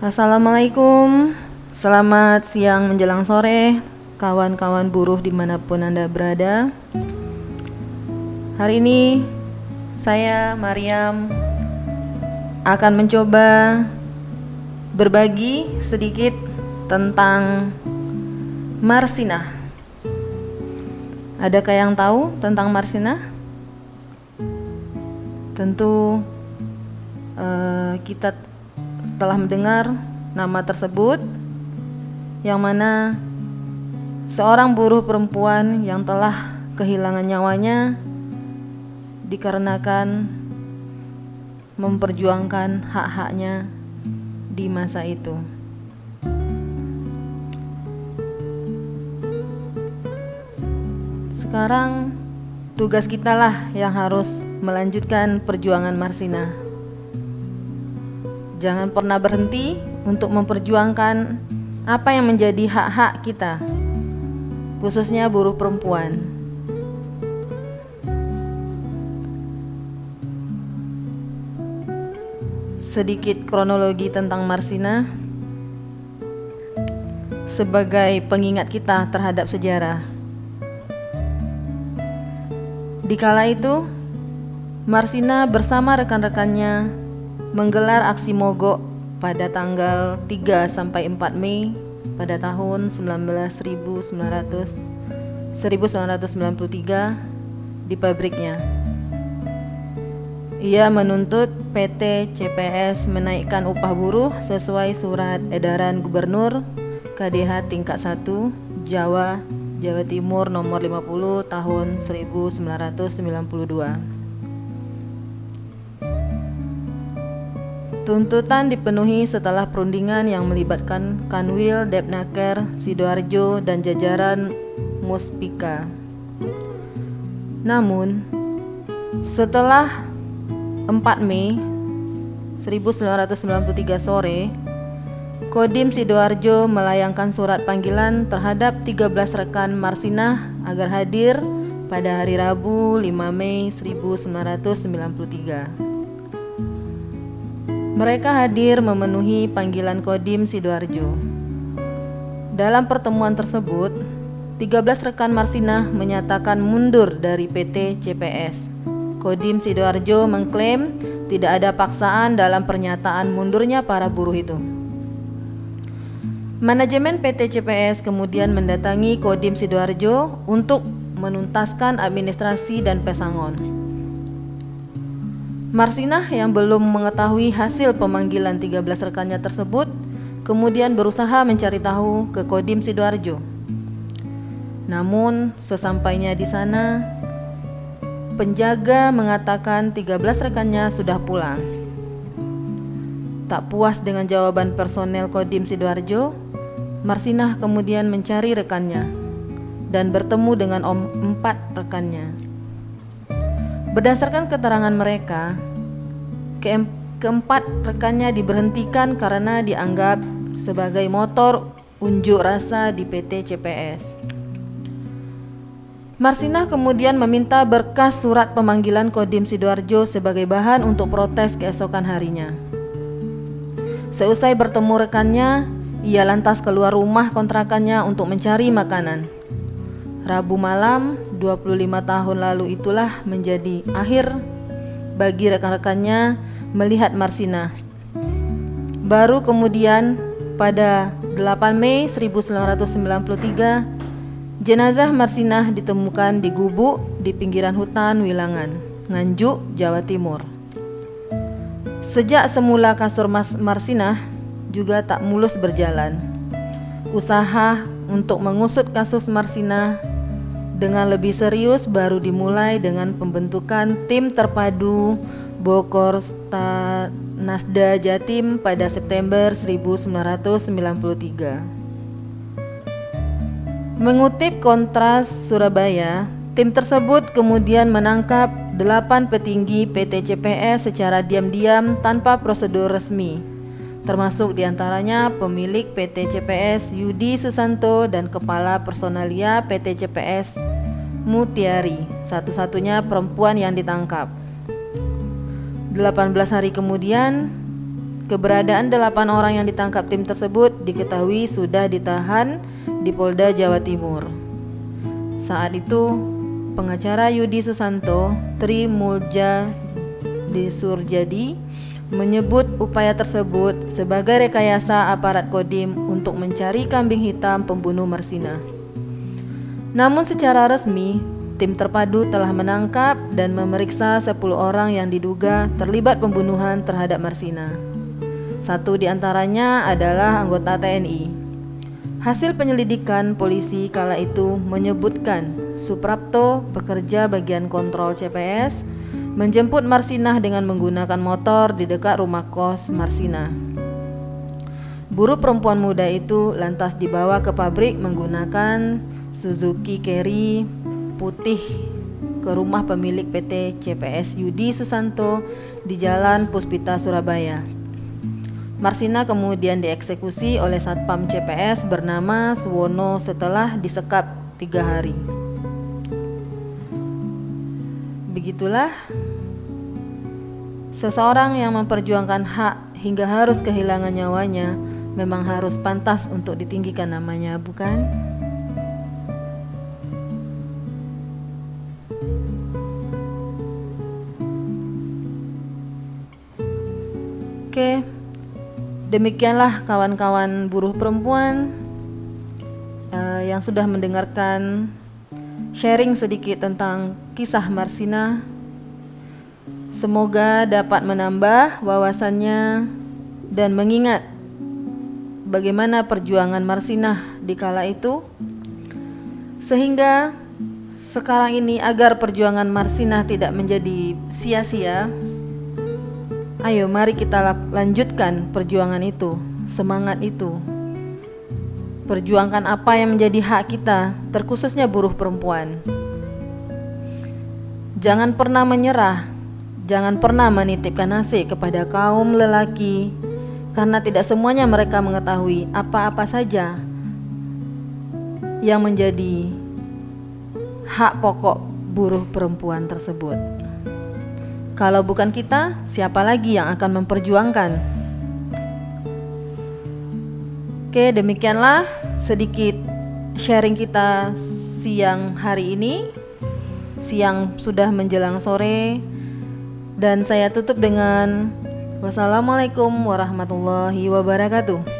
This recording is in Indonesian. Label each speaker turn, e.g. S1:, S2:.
S1: Assalamualaikum, selamat siang menjelang sore, kawan-kawan buruh di mana pun Anda berada. Hari ini saya, Mariam, akan mencoba berbagi sedikit tentang Marsinah. Adakah yang tahu tentang Marsinah? Tentu uh, kita setelah mendengar nama tersebut yang mana seorang buruh perempuan yang telah kehilangan nyawanya dikarenakan memperjuangkan hak-haknya di masa itu. Sekarang tugas kita lah yang harus melanjutkan perjuangan Marsina. Jangan pernah berhenti untuk memperjuangkan apa yang menjadi hak-hak kita, khususnya buruh perempuan. Sedikit kronologi tentang Marsina sebagai pengingat kita terhadap sejarah. Di kala itu, Marsina bersama rekan-rekannya menggelar aksi mogok pada tanggal 3 sampai 4 Mei pada tahun 19 1993 di pabriknya. Ia menuntut PT CPS menaikkan upah buruh sesuai surat edaran Gubernur KDH tingkat 1 Jawa Jawa Timur nomor 50 tahun 1992. Tuntutan dipenuhi setelah perundingan yang melibatkan Kanwil, Depnaker, Sidoarjo, dan jajaran Muspika. Namun, setelah 4 Mei 1993 sore, Kodim Sidoarjo melayangkan surat panggilan terhadap 13 rekan Marsinah agar hadir pada hari Rabu 5 Mei 1993. Mereka hadir memenuhi panggilan Kodim Sidoarjo. Dalam pertemuan tersebut, 13 rekan Marsinah menyatakan mundur dari PT CPS. Kodim Sidoarjo mengklaim tidak ada paksaan dalam pernyataan mundurnya para buruh itu. Manajemen PT CPS kemudian mendatangi Kodim Sidoarjo untuk menuntaskan administrasi dan pesangon. Marsinah yang belum mengetahui hasil pemanggilan 13 rekannya tersebut kemudian berusaha mencari tahu ke Kodim Sidoarjo. Namun sesampainya di sana penjaga mengatakan 13 rekannya sudah pulang. Tak puas dengan jawaban personel Kodim Sidoarjo, Marsinah kemudian mencari rekannya dan bertemu dengan om empat rekannya. Berdasarkan keterangan mereka, ke keempat rekannya diberhentikan karena dianggap sebagai motor unjuk rasa di PT CPS. Marsinah kemudian meminta berkas surat pemanggilan Kodim Sidoarjo sebagai bahan untuk protes keesokan harinya. Seusai bertemu rekannya, ia lantas keluar rumah kontrakannya untuk mencari makanan. Rabu malam, 25 tahun lalu itulah menjadi akhir bagi rekan-rekannya melihat Marsina. Baru kemudian pada 8 Mei 1993 jenazah Marsinah ditemukan di gubuk di pinggiran hutan Wilangan, Nganjuk, Jawa Timur. Sejak semula kasur Mas Marsinah juga tak mulus berjalan. Usaha untuk mengusut kasus Marsinah dengan lebih serius baru dimulai dengan pembentukan tim terpadu Bokor Nasda Jatim pada September 1993. Mengutip Kontras Surabaya, tim tersebut kemudian menangkap delapan petinggi PT CPS secara diam-diam tanpa prosedur resmi, termasuk di antaranya pemilik PT CPS Yudi Susanto dan Kepala Personalia PT CPS Mutiari, satu-satunya perempuan yang ditangkap. 18 hari kemudian, keberadaan delapan orang yang ditangkap tim tersebut diketahui sudah ditahan di Polda Jawa Timur. Saat itu, pengacara Yudi Susanto, Tri Mulja Desurjadi, menyebut upaya tersebut sebagai rekayasa aparat Kodim untuk mencari kambing hitam pembunuh Marsina. Namun secara resmi, tim terpadu telah menangkap dan memeriksa 10 orang yang diduga terlibat pembunuhan terhadap Marsina. Satu di antaranya adalah anggota TNI. Hasil penyelidikan polisi kala itu menyebutkan Suprapto, pekerja bagian kontrol CPS, menjemput Marsinah dengan menggunakan motor di dekat rumah kos Marsinah. Buruh perempuan muda itu lantas dibawa ke pabrik menggunakan Suzuki Carry putih ke rumah pemilik PT CPS Yudi Susanto di Jalan Puspita Surabaya. Marsina kemudian dieksekusi oleh Satpam CPS bernama Suwono setelah disekap tiga hari. Begitulah seseorang yang memperjuangkan hak hingga harus kehilangan nyawanya memang harus pantas untuk ditinggikan namanya, bukan? Oke, demikianlah kawan-kawan buruh perempuan uh, yang sudah mendengarkan sharing sedikit tentang kisah Marsina. Semoga dapat menambah wawasannya dan mengingat bagaimana perjuangan Marsinah di kala itu sehingga sekarang ini agar perjuangan Marsinah tidak menjadi sia-sia Ayo mari kita lanjutkan perjuangan itu, semangat itu. Perjuangkan apa yang menjadi hak kita, terkhususnya buruh perempuan. Jangan pernah menyerah, jangan pernah menitipkan nasib kepada kaum lelaki, karena tidak semuanya mereka mengetahui apa-apa saja yang menjadi hak pokok buruh perempuan tersebut. Kalau bukan kita, siapa lagi yang akan memperjuangkan? Oke, demikianlah sedikit sharing kita siang hari ini. Siang sudah menjelang sore dan saya tutup dengan wassalamualaikum warahmatullahi wabarakatuh.